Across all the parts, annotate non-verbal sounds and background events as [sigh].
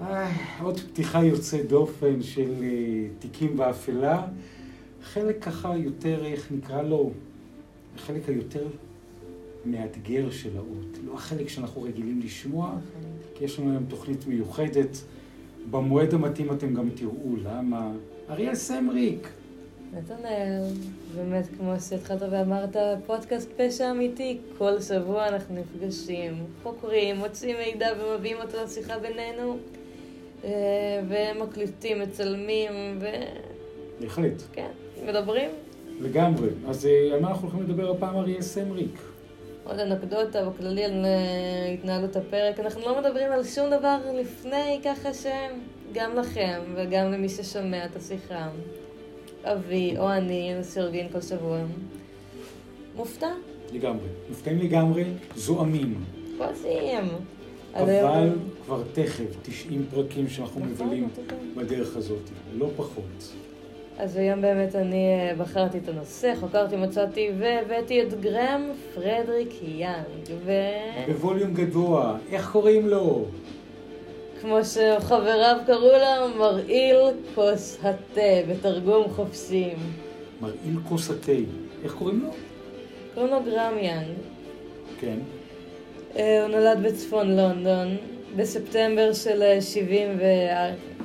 אה, עוד פתיחה יוצאת דופן של אה, תיקים באפלה. חלק ככה יותר, איך נקרא לו, החלק היותר מאתגר של האות. לא החלק שאנחנו רגילים לשמוע, כי יש לנו היום תוכנית מיוחדת. במועד המתאים אתם גם תראו למה. אריאל סמריק. נתנאל, באמת, כמו שהתחלת ואמרת, פודקאסט פשע אמיתי. כל שבוע אנחנו נפגשים, חוקרים, מוצאים מידע ומביאים אותו לשיחה בינינו, אה, ומקליטים, מצלמים, ו... בהחלט. כן, מדברים. לגמרי. אז אה, על מה אנחנו הולכים לדבר הפעם, אריאל סמריק? עוד אנקדוטה בכללי על אה, התנהלות הפרק. אנחנו לא מדברים על שום דבר לפני, ככה שגם לכם וגם למי ששומע את השיחה, אבי או אני, שאורגין כל שבוע, מופתע, לגמרי. מופתעים לגמרי, זועמים. כועסים. אבל כבר תכף, 90 פרקים שאנחנו מבלים. בדרך הזאת, לא פחות. אז היום באמת אני אה, בחרתי את הנושא, חקרתי, מצאתי והבאתי את גרם פרדריק יאנג, ו... בווליום גבוה, איך קוראים לו? כמו שחבריו קראו לו, מרעיל כוס התה, בתרגום חופשי. מרעיל כוס התה. איך קוראים לו? קוראים לו גרם יאנג. כן. אה, הוא נולד בצפון לונדון בספטמבר של אה, 70 ו...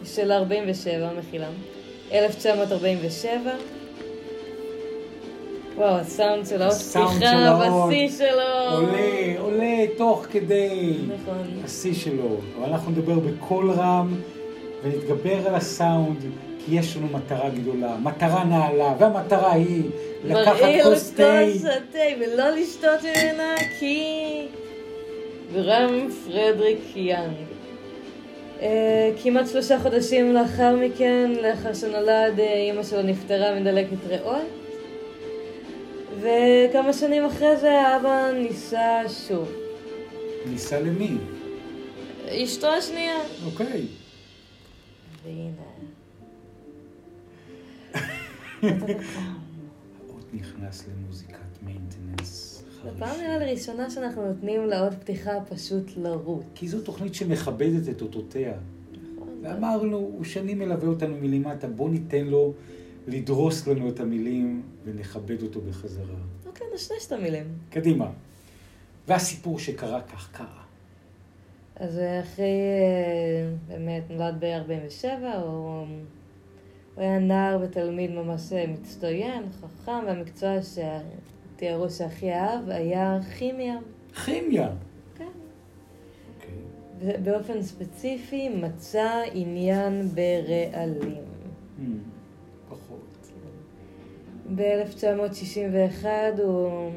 של 47, מחילה. 1947. וואו, הסאונד שלו, הסאונד סליחה, בשיא שלו. עולה, עולה תוך כדי נכון. השיא שלו. אבל אנחנו נדבר בקול רם ונתגבר על הסאונד, כי יש לנו מטרה גדולה, מטרה נעלה, והמטרה היא לקחת מרעיל כוס תה. כוס התה ולא לשתות ממנה כי... גרם פרדריק יאנג. אה, כמעט שלושה חודשים לאחר מכן, לאחר שנולד, אה, אימא שלו נפטרה מדלקת ריאות. וכמה שנים אחרי זה האבא ניסה שוב. ניסה למי? אשתו השנייה. אוקיי. והנה. [laughs] עוד נכנס למוזיקת בפעם נראה לי ראשונה שאנחנו נותנים לה עוד פתיחה פשוט לרוץ. כי זו תוכנית שמכבדת את אותותיה. נכון? ואמרנו, הוא שנים מלווה אותנו מלמטה, בוא ניתן לו לדרוס לנו את המילים ונכבד אותו בחזרה. אוקיי, נשנש את המילים. קדימה. והסיפור שקרה כך קרה. אז אחרי, אה, באמת, נולד ב-47, הוא, הוא היה נער ותלמיד ממש אה, מצטיין, חכם, והמקצוע שתיארו שהכי אהב היה כימיה. כימיה. כן. אוקיי. ובאופן ספציפי מצא עניין ברעלים. Hmm, פחות. ב-1961 הוא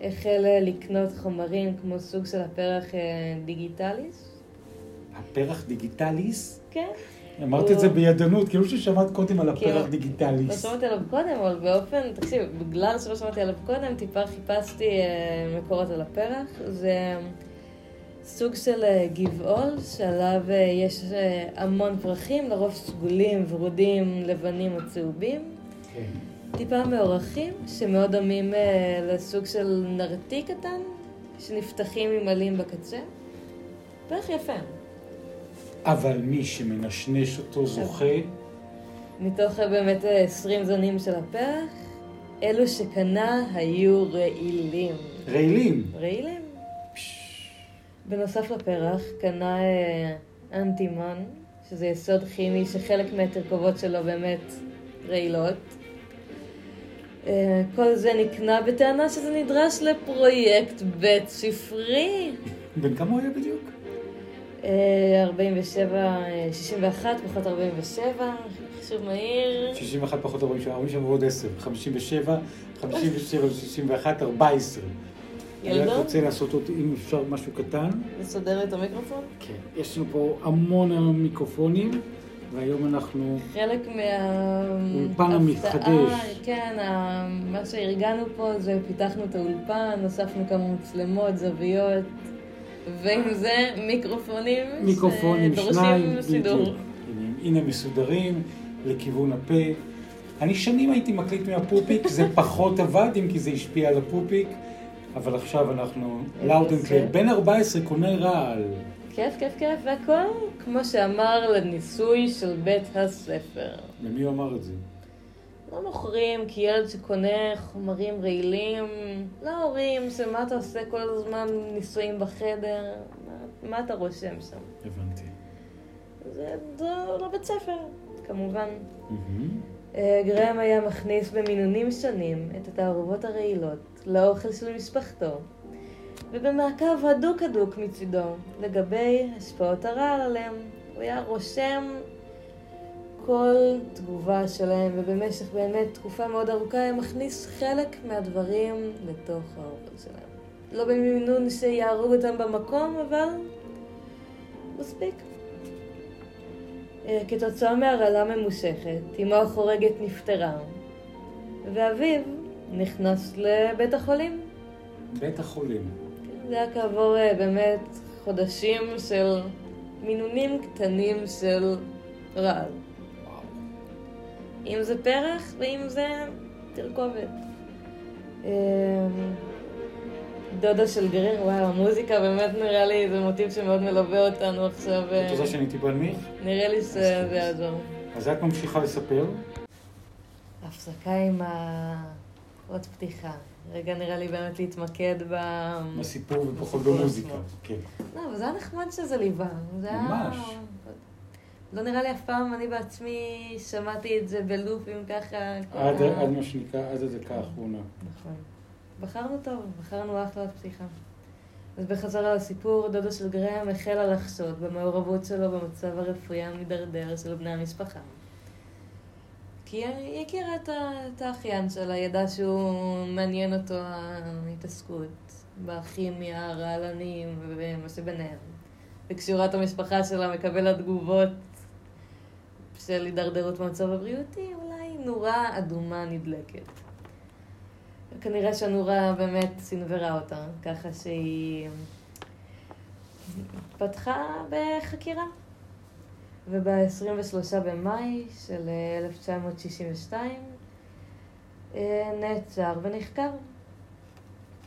החל לקנות חומרים כמו סוג של הפרח אה, דיגיטליס. הפרח דיגיטליס? כן. אמרת הוא- את זה בידענות, כאילו ששמעת קודם על הפרח כאילו, לא. שמעתי עליו קודם, אבל באופן, תקשיב, בגלל שלא שמעתי עליו קודם, טיפה חיפשתי אה, מקורות על הפרח. זה סוג של אה, גבעול שעליו אה, יש אה, המון פרחים, לרוב סגולים, ורודים, לבנים או צהובים. כן. טיפה מאורכים, שמאוד דומים אה, לסוג של נרתיק קטן, שנפתחים עם עלים בקצה. פרח יפה. אבל מי שמנשנש אותו זוכה, מתוך אה, באמת אה, 20 זנים של הפרח, אלו שקנה היו רעילים. רעילים. רעילים? בנוסף לפרח, קנה אה, אנטימון, שזה יסוד כימי שחלק מהתרכובות שלו באמת רעילות. אה, כל זה נקנה בטענה שזה נדרש לפרויקט בית ספרי. בן כמה הוא היה בדיוק? אה, 47, אה, 61 פחות 47, חישוב מהיר. 61 פחות 47, 47 ועוד 10, 57, 57 ו-61, 14. אני רק? רוצה לעשות עוד, אם אפשר, משהו קטן. לסדר את המיקרופון? כן. יש לנו פה המון מיקרופונים, והיום אנחנו... חלק מה... אולפן המתחדש. כן, מה שארגנו פה זה פיתחנו את האולפן, הוספנו כמה מצלמות, זוויות, ועם זה מיקרופונים. מיקרופונים, שדורשים שניים, סידור. בדיוק. הנה, מסודרים, לכיוון הפה. אני שנים הייתי מקליט מהפופיק, זה [laughs] פחות עבד, אם כי זה השפיע על הפופיק, אבל עכשיו אנחנו loud and clear. בן 14 קונה רעל. כיף, כיף, כיף, והכל כמו שאמר לניסוי של בית הספר. למי הוא אמר את זה? לא מוכרים כי ילד שקונה חומרים רעילים, לא הורים, שמה אתה עושה כל הזמן ניסויים בחדר, מה, מה אתה רושם שם? הבנתי. זה לא, לא בית ספר, כמובן. אה, גרם היה מכניס במינונים שונים את התערובות הרעילות לאוכל של משפחתו, ובמעקב הדוק הדוק מצידו לגבי השפעות הרעל עליהם. הוא היה רושם כל תגובה שלהם, ובמשך באמת תקופה מאוד ארוכה היה מכניס חלק מהדברים לתוך האוכל שלהם. לא במינון שיהרוג אותם במקום, אבל מספיק. אה, כתוצאה מהרעלה ממושכת, אמו החורגת נפטרה, ואביו נכנס לבית החולים. בית החולים. זה היה כעבור אה, באמת חודשים של מינונים קטנים של רעל. אם זה פרח ואם זה תרכובת. אמ, דודה של גריר, וואו, המוזיקה באמת נראה לי זה מוטיב שמאוד מלווה אותנו עכשיו. את אה, רוצה שאני טיפה אנמיך? נראה לי שזה יעזור. אז את ממשיכה לספר. הפסקה עם ה... עוד פתיחה. רגע נראה לי באמת להתמקד ב... בסיפור ופחות במוזיקה. כן. לא, אבל זה היה נחמד שזה ליווה. ממש. לא נראה לי אף פעם אני בעצמי שמעתי את זה בלופים ככה. עד ה- עד מה שנקרא, עד הדקה האחרונה. נכון. בחרנו טוב, בחרנו אחלה פתיחה. אז בחזרה לסיפור, דודה של גרם החלה לחשוד במעורבות שלו במצב הרפואי המתדרדר של בני המשפחה. כי היא הכירה את האחיין שלה, ידעה שהוא מעניין אותו ההתעסקות בכימיה, הרעלנים ומה שביניהם. וכשהוא ראה את המשפחה שלה מקבלת תגובות של הידרדרות במצב הבריאותי, אולי נורה אדומה נדלקת. כנראה שהנורה באמת סנוורה אותה, ככה שהיא פתחה בחקירה. וב-23 במאי של 1962 אה, נעצר ונחקר.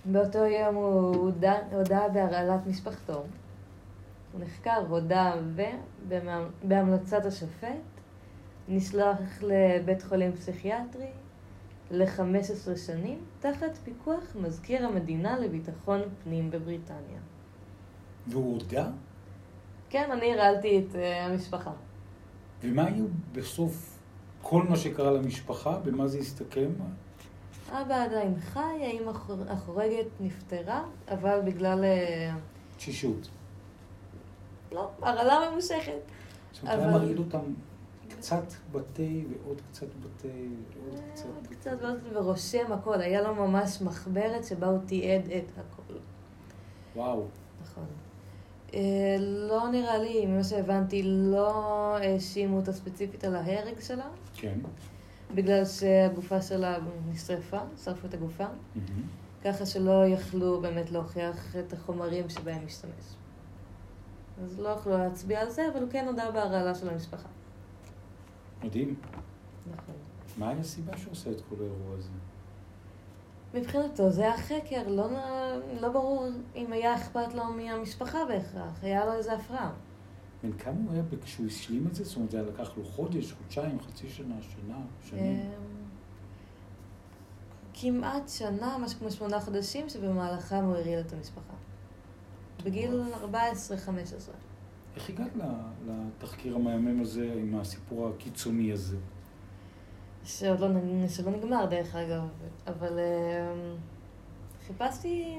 באותו יום הוא הודה, הודה בהרעלת משפחתו. הוא נחקר, הודה, ובהמלצת השופט נשלח לבית חולים פסיכיאטרי ל-15 שנים תחת פיקוח מזכיר המדינה לביטחון פנים בבריטניה. והוא הודה? כן, אני הרעלתי את uh, המשפחה. ומה היו בסוף כל מה שקרה למשפחה? במה זה הסתכם? אבא עדיין חי, האמא החור- החורגת נפטרה, אבל בגלל... אה, תשישות. לא, הרעלה ממושכת. זאת אומרת, אבל- מרעיל אותם קצת בתה ועוד קצת בתה ועוד קצת עוד. קצת ועוד קצת, ורושם הכל. היה לו ממש מחברת שבה הוא תיעד את הכל. וואו. נכון. אה, לא נראה לי, ממה שהבנתי, לא האשימו אותה ספציפית על ההרג שלה, כן. בגלל שהגופה שלה נשרפה, שרפו את הגופה. ככה שלא יכלו באמת להוכיח את החומרים שבהם השתמש. אז לא יכלו להצביע על זה, אבל הוא כן הודה בהרעלה של המשפחה. מדהים. נכון. מה היה הסיבה שהוא עושה את כל האירוע הזה? מבחינתו זה היה חקר, לא, לא ברור אם היה אכפת לו מהמשפחה בהכרח, היה לו איזה הפרעה. בן כמה הוא היה כשהוא השלים את זה? זאת אומרת, זה היה לקח לו חודש, חודשיים, חצי שנה, שנה, שנים. אמ, כמעט שנה, משהו כמו שמונה חודשים, שבמהלכם הוא הרעיל את המשפחה. בגיל 14-15. איך הגעת לתחקיר המהמם הזה עם הסיפור הקיצוני הזה? שעוד לא, שלא נגמר דרך אגב, אבל אמ, חיפשתי,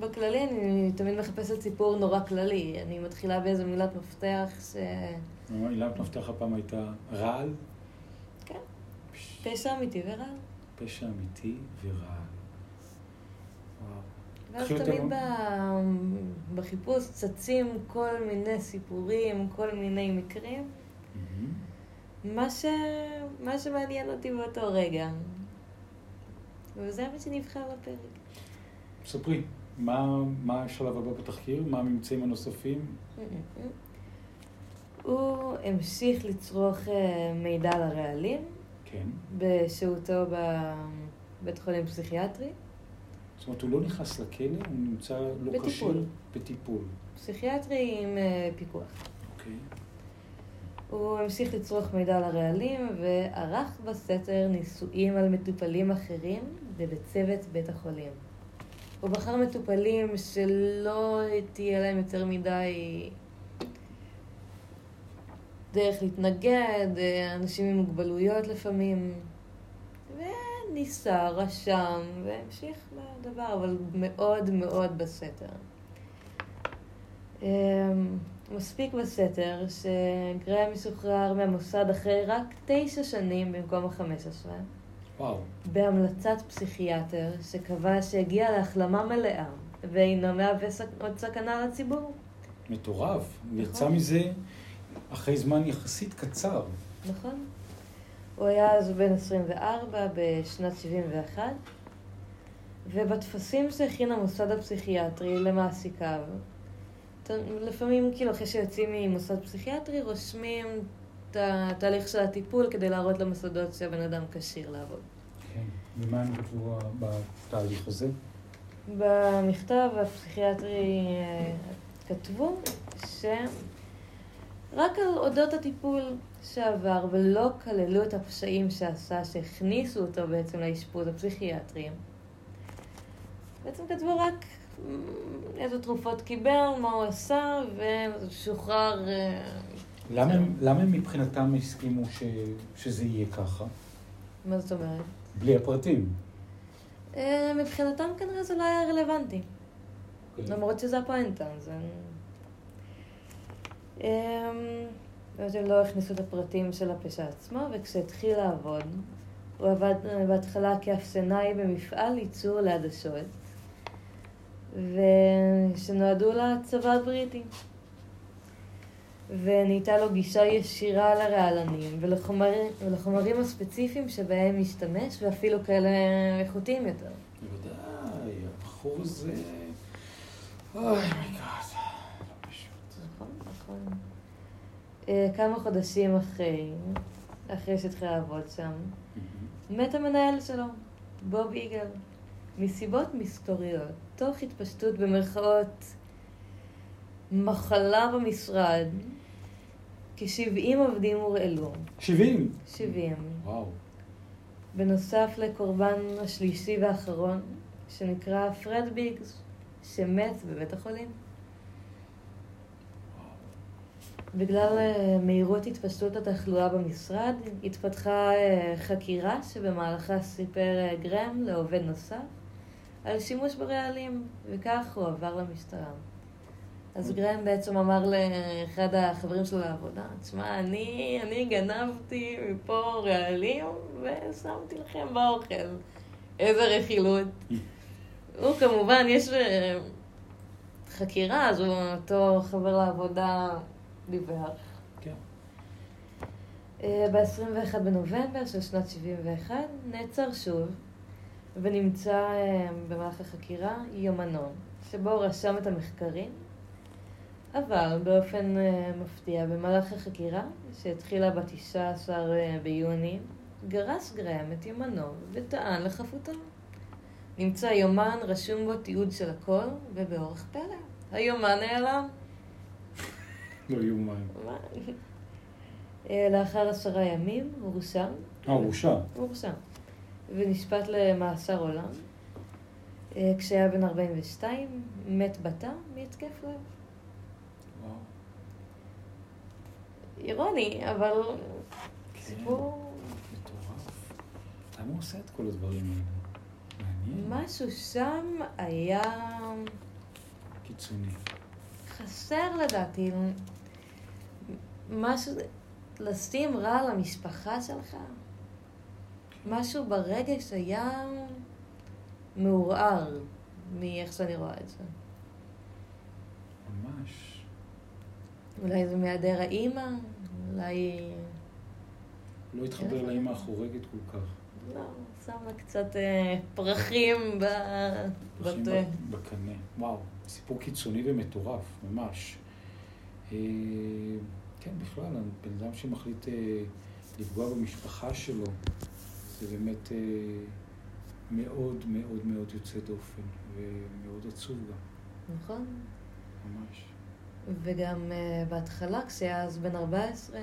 בכללי אני תמיד מחפשת סיפור נורא כללי. אני מתחילה באיזה מילת מפתח ש... מילת מפתח הפעם הייתה רעל, כן, פש- פשע אמיתי ורע. פשע אמיתי ורעל. ואז תמיד. ב... בחיפוש צצים כל מיני סיפורים, כל מיני מקרים. מה, ש... מה שמעניין אותי באותו רגע. וזה מה שנבחר בפרק. ספרי, מה מה השלב הבא בתחקיר? מה הממצאים הנוספים? הוא המשיך לצרוך אה, מידע על הרעלים כן. בשהותו בבית חולים פסיכיאטרי. זאת אומרת, הוא לא נכנס לכלא, הוא נמצא לא בטיפול. כשיר? בטיפול. פסיכיאטרי עם אה, פיקוח. אוקיי. הוא המשיך לצרוך מידע על הרעלים וערך בסתר ניסויים על מטופלים אחרים ובצוות בית החולים. הוא בחר מטופלים שלא תהיה להם יותר מדי דרך להתנגד, אה, אנשים עם מוגבלויות לפעמים. וניסה, רשם, והמשיך בדבר, אבל מאוד מאוד בסתר. אמ, מספיק בסתר שגרם משוחרר מהמוסד אחרי רק תשע שנים במקום החמש עשרה, וואו. בהמלצת פסיכיאטר שקבע שהגיע להחלמה מלאה ואינו מהווה עוד סכנה לציבור. מטורף. הוא יצא נכון. מזה אחרי זמן יחסית קצר. נכון. הוא היה אז בן 24 בשנת 71, ובטפסים שהכין המוסד הפסיכיאטרי למעסיקיו, לפעמים כאילו אחרי שיוצאים ממוסד פסיכיאטרי רושמים את התהליך של הטיפול כדי להראות למוסדות שהבן אדם כשיר לעבוד. כן. ומה הם כתבו בתהליך הזה? במכתב הפסיכיאטרי אה, כתבו שרק על אודות הטיפול שעבר ולא כללו את הפשעים שעשה שהכניסו אותו בעצם לאשפוז הפסיכיאטרי. בעצם כתבו רק איזה תרופות קיבל, מה הוא עשה ושוחרר. אה, למה. הם, למה מבחינתם הסכימו ש, שזה יהיה ככה? מה זאת אומרת? בלי הפרטים. אה, מבחינתם כנראה זה לא היה רלוונטי. למרות שזה הפואנטה, זה... באמת הם לא הכניסו את הפרטים של הפשע עצמו, וכשהתחיל לעבוד, הוא עבד אה, בהתחלה כאפסנאי במפעל ייצור לעדשות, ושנועדו לצבא הבריטי. ונהייתה לו גישה ישירה לרעלנים ולחומרים, ולחומרים הספציפיים שבהם משתמש, ואפילו כאלה איכותיים יותר. בוודאי, הבחור הזה... oh my god, לא פשוט. נכון, נכון. אה, כמה חודשים אחרי, אחרי שהתחיל לעבוד שם, מת המנהל שלו, בוב איגל, מסיבות מסתוריות, תוך התפשטות במרכאות מחלה במשרד, כ-70 עובדים הורעלו, 70. 70. וואו. בנוסף לקורבן השלישי והאחרון, שנקרא פרד ביגס, שמת בבית החולים. בגלל אה, מהירות התפשטות התחלואה במשרד, התפתחה אה, חקירה שבמהלכה סיפר אה, גרם לעובד נוסף על שימוש ברעלים, וכך הוא עבר למשטרה. אז גרם בעצם אמר לאחד החברים שלו לעבודה, תשמע, אני, אני גנבתי מפה רעלים ושמתי לכם באוכל. איזה רכילות. הוא כמובן, יש חקירה, אז הוא, אותו חבר לעבודה דיווח. כן. ב-21 בנובמבר של שנת 71 נעצר שוב ונמצא אה, במהלך החקירה יומנו, שבו רשם את המחקרים, אבל באופן אה, מפתיע במהלך החקירה, שהתחילה ב-19 ביוני, גרס גרם את יומנו וטען לחפותו. נמצא יומן, רשום בו תיעוד של הכל, ובאורח פלא, היומן נעלם. לא יאומן. [laughs] אה, לאחר עשרה ימים הורשע. אה, הורשע. הורשע. ונשפט למאסר עולם. אה, כשהיה בן 42, מת בתא מהתקף לב. וואו. אירוני, אבל כן. סיפור... מטורף. למה הוא עושה את כל הדברים האלה? מעניין. משהו שם היה קיצוני. חסר לדעתי. משהו... לשים רע למשפחה שלך. משהו ברגש היה מעורער מאיך שאני רואה את זה. ממש. אולי זה מהיעדר האימא, אולי... לא התחבר כן. לאמא החורגת כל כך. לא, שמה קצת אה, פרחים ב... ב- בקנה. וואו, סיפור קיצוני ומטורף, ממש. אה, כן, בכלל, בן אדם שמחליט אה, לפגוע במשפחה שלו, זה באמת אה, מאוד מאוד מאוד יוצא דופן, ומאוד עצוב גם. נכון. ממש. וגם uh, בהתחלה, כשהיה אז בן 14,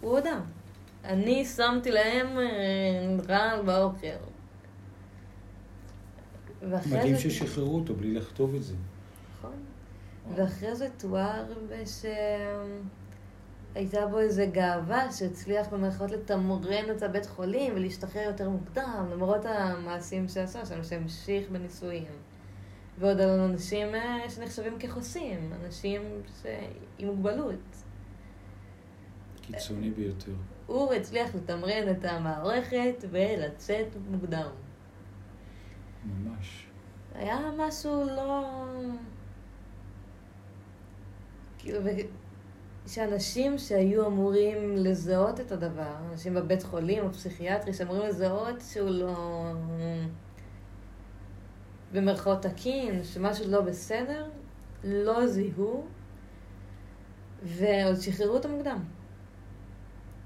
הוא הודה. אני שמתי להם uh, רעל באוכל. מדהים ששחררו אותו בלי לכתוב את זה. נכון. ואחרי זה תואר שהייתה בו איזו גאווה שהצליח במרכאות לתמרן את הבית חולים ולהשתחרר יותר מוקדם, למרות המעשים שעשה שם, שהמשיך בנישואים. ועוד על אנשים אה, שנחשבים כחוסים, אנשים ש... עם מוגבלות. קיצוני ביותר. הוא הצליח לתמרן את המערכת ולצאת מוקדם. ממש. היה משהו לא... כאילו, שאנשים שהיו אמורים לזהות את הדבר, אנשים בבית חולים או פסיכיאטרי שאמורים לזהות שהוא לא... במרכאות תקין, שמשהו לא בסדר, לא זיהו, ועוד שחררו אותו מוקדם.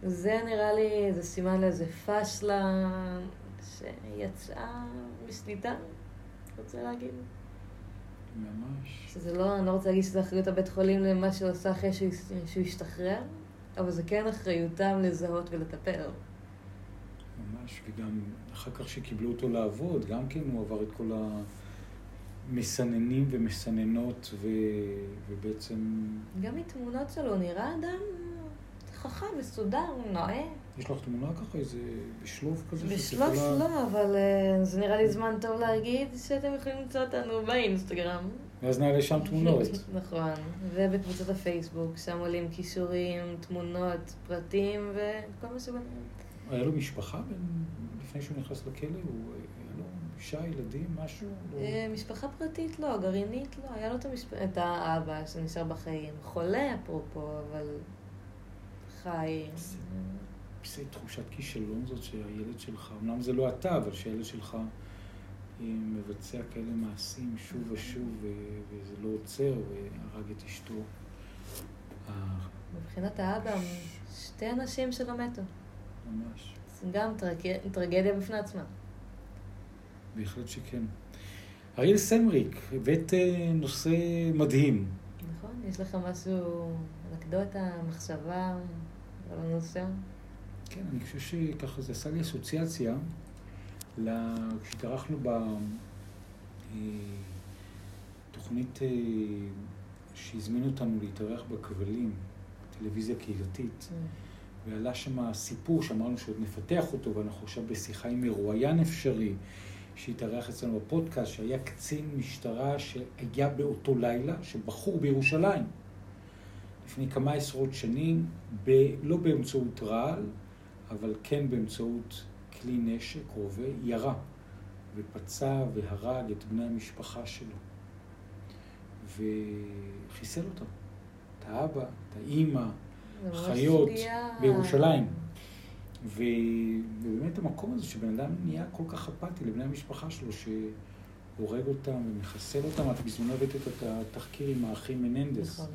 זה נראה לי, זה סימן לאיזה פשלה שיצאה משליטה, רוצה להגיד. ממש. שזה לא, אני לא רוצה להגיד שזה אחריות הבית חולים למה שהוא עשה אחרי שהוא, שהוא השתחרר, אבל זה כן אחריותם לזהות ולטפל. ממש, וגם אחר כך שקיבלו אותו לעבוד, גם כן הוא עבר את כל המסננים ומסננות, ו... ובעצם... גם מתמונות שלו נראה אדם חכם, מסודר, נועה. יש לך תמונה ככה, איזה בשלוף כזה? בשלוף. לא, אבל uh, זה נראה לי זמן טוב להגיד שאתם יכולים למצוא אותנו באינסטגרם. ואז נעלה שם תמונות. [laughs] נכון, ובקבוצות הפייסבוק, שם עולים כישורים, תמונות, פרטים וכל מה שבנאים. היה לו משפחה לפני שהוא נכנס לכלא? הוא היה לו אישה, ילדים, משהו? לא... אה, משפחה פרטית לא, גרעינית לא. היה לו את, המשפ... את האבא שנשאר בחיים. חולה אפרופו, אבל חי. זה תחושת כישלון זאת שהילד שלך, אמנם זה לא אתה, אבל שהילד שלך אה, מבצע כאלה מעשים שוב ושוב, וזה לא עוצר, והרג את אשתו. מבחינת האבא, שתי אנשים שלא מתו. ממש. זה גם טרגדיה בפני עצמה. בהחלט שכן. אריאל סמריק, הבאת אה, נושא מדהים. נכון, יש לך משהו, אנקדוטה, מחשבה על הנושא? כן, אני חושב שככה זה עשה לי אסוציאציה, כשהתארחנו בתוכנית אה, שהזמינו אותנו להתארח בכבלים, טלוויזיה קהילתית, mm. ועלה שם סיפור שאמרנו שעוד נפתח אותו, ואנחנו עכשיו בשיחה עם מרואיין אפשרי, שהתארח אצלנו בפודקאסט, שהיה קצין משטרה שהיה באותו לילה, של בחור בירושלים, לפני כמה עשרות שנים, ב- לא באמצעות רעל, אבל כן באמצעות כלי נשק, רובה, ירה ופצע והרג את בני המשפחה שלו. וחיסל אותם. את האבא, את האימא, חיות, בירושלים. ו... ובאמת המקום הזה שבן אדם נהיה כל כך אפאתי לבני המשפחה שלו, שהורג אותם ומחסל אותם. את בזמנו הבאת את התחקיר עם האחים מננדס. נכון.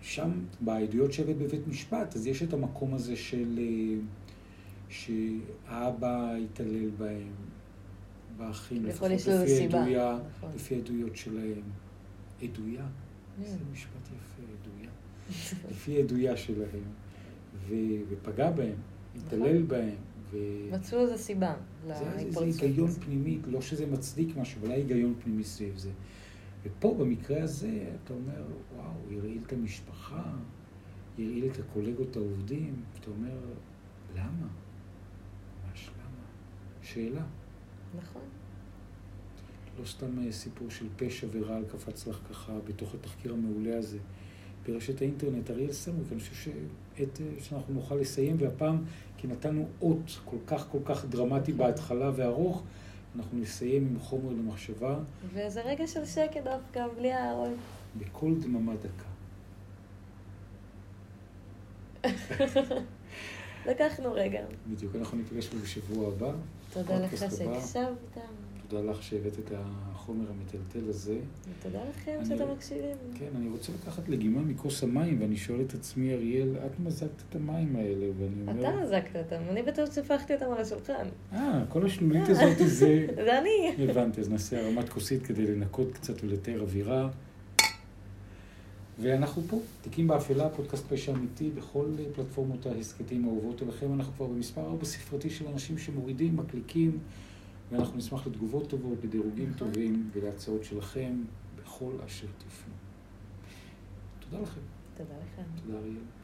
שם, בעדויות שהבאת בבית משפט, אז יש את המקום הזה של... אה, שהאבא התעלל בהם, באחים, לפחות לפי עדויה, נכון. לפי עדויות שלהם. עדויה? זה משפט יפה, עדויה. [laughs] לפי עדויה שלהם, ו... ופגע בהם, התעלל נכון. בהם. ו... מצאו איזה סיבה להתפרצות. זה היגיון פנימי, לא שזה מצדיק משהו, אבל היה היגיון פנימי סביב זה. ופה, במקרה הזה, אתה אומר, וואו, הרעיל את המשפחה, הרעיל את הקולגות העובדים, אתה אומר, למה? ממש למה? שאלה. נכון. לא סתם אה, סיפור של פשע ורעל קפץ לך ככה בתוך התחקיר המעולה הזה. ברשת האינטרנט, אריאל סמריק, אני חושב שעת אה, שאנחנו נוכל לסיים, והפעם, כי נתנו אות כל כך כל כך דרמטי בהתחלה וארוך, אנחנו נסיים עם חומר למחשבה. וזה רגע של שקט דווקא, בלי הערות. בכל דממה דקה. [laughs] לקחנו רגע. בדיוק, אנחנו ניפגש בשבוע הבא. תודה לך שהקשבת. תודה לך שהבאת את החומר המטלטל הזה. ותודה לכם אני- שאתם מקשיבים. כן, אני רוצה לקחת לגימה מכוס המים, ואני שואל את עצמי, אריאל, את מזגת את המים האלה, ואני אומר... אתה מזקת אותם, אני בטוח שפכתי אותם על השולחן. אה, כל השלולית הזאת זה... [laughs] זה אני. הבנתי, אז נעשה הרמת כוסית כדי לנקות קצת ולתאר אווירה. ואנחנו פה, תיקים באפלה, פודקאסט פשע אמיתי, בכל פלטפורמות ההסכתים האהובות אליכם. אנחנו כבר במספר ארבע ספרתי של אנשים שמורידים, מקליקים, ואנחנו נשמח לתגובות טובות, לדירוגים נכון. טובים ולהצעות שלכם בכל אשר תפנו. תודה לכם. תודה לכם. תודה אריאל.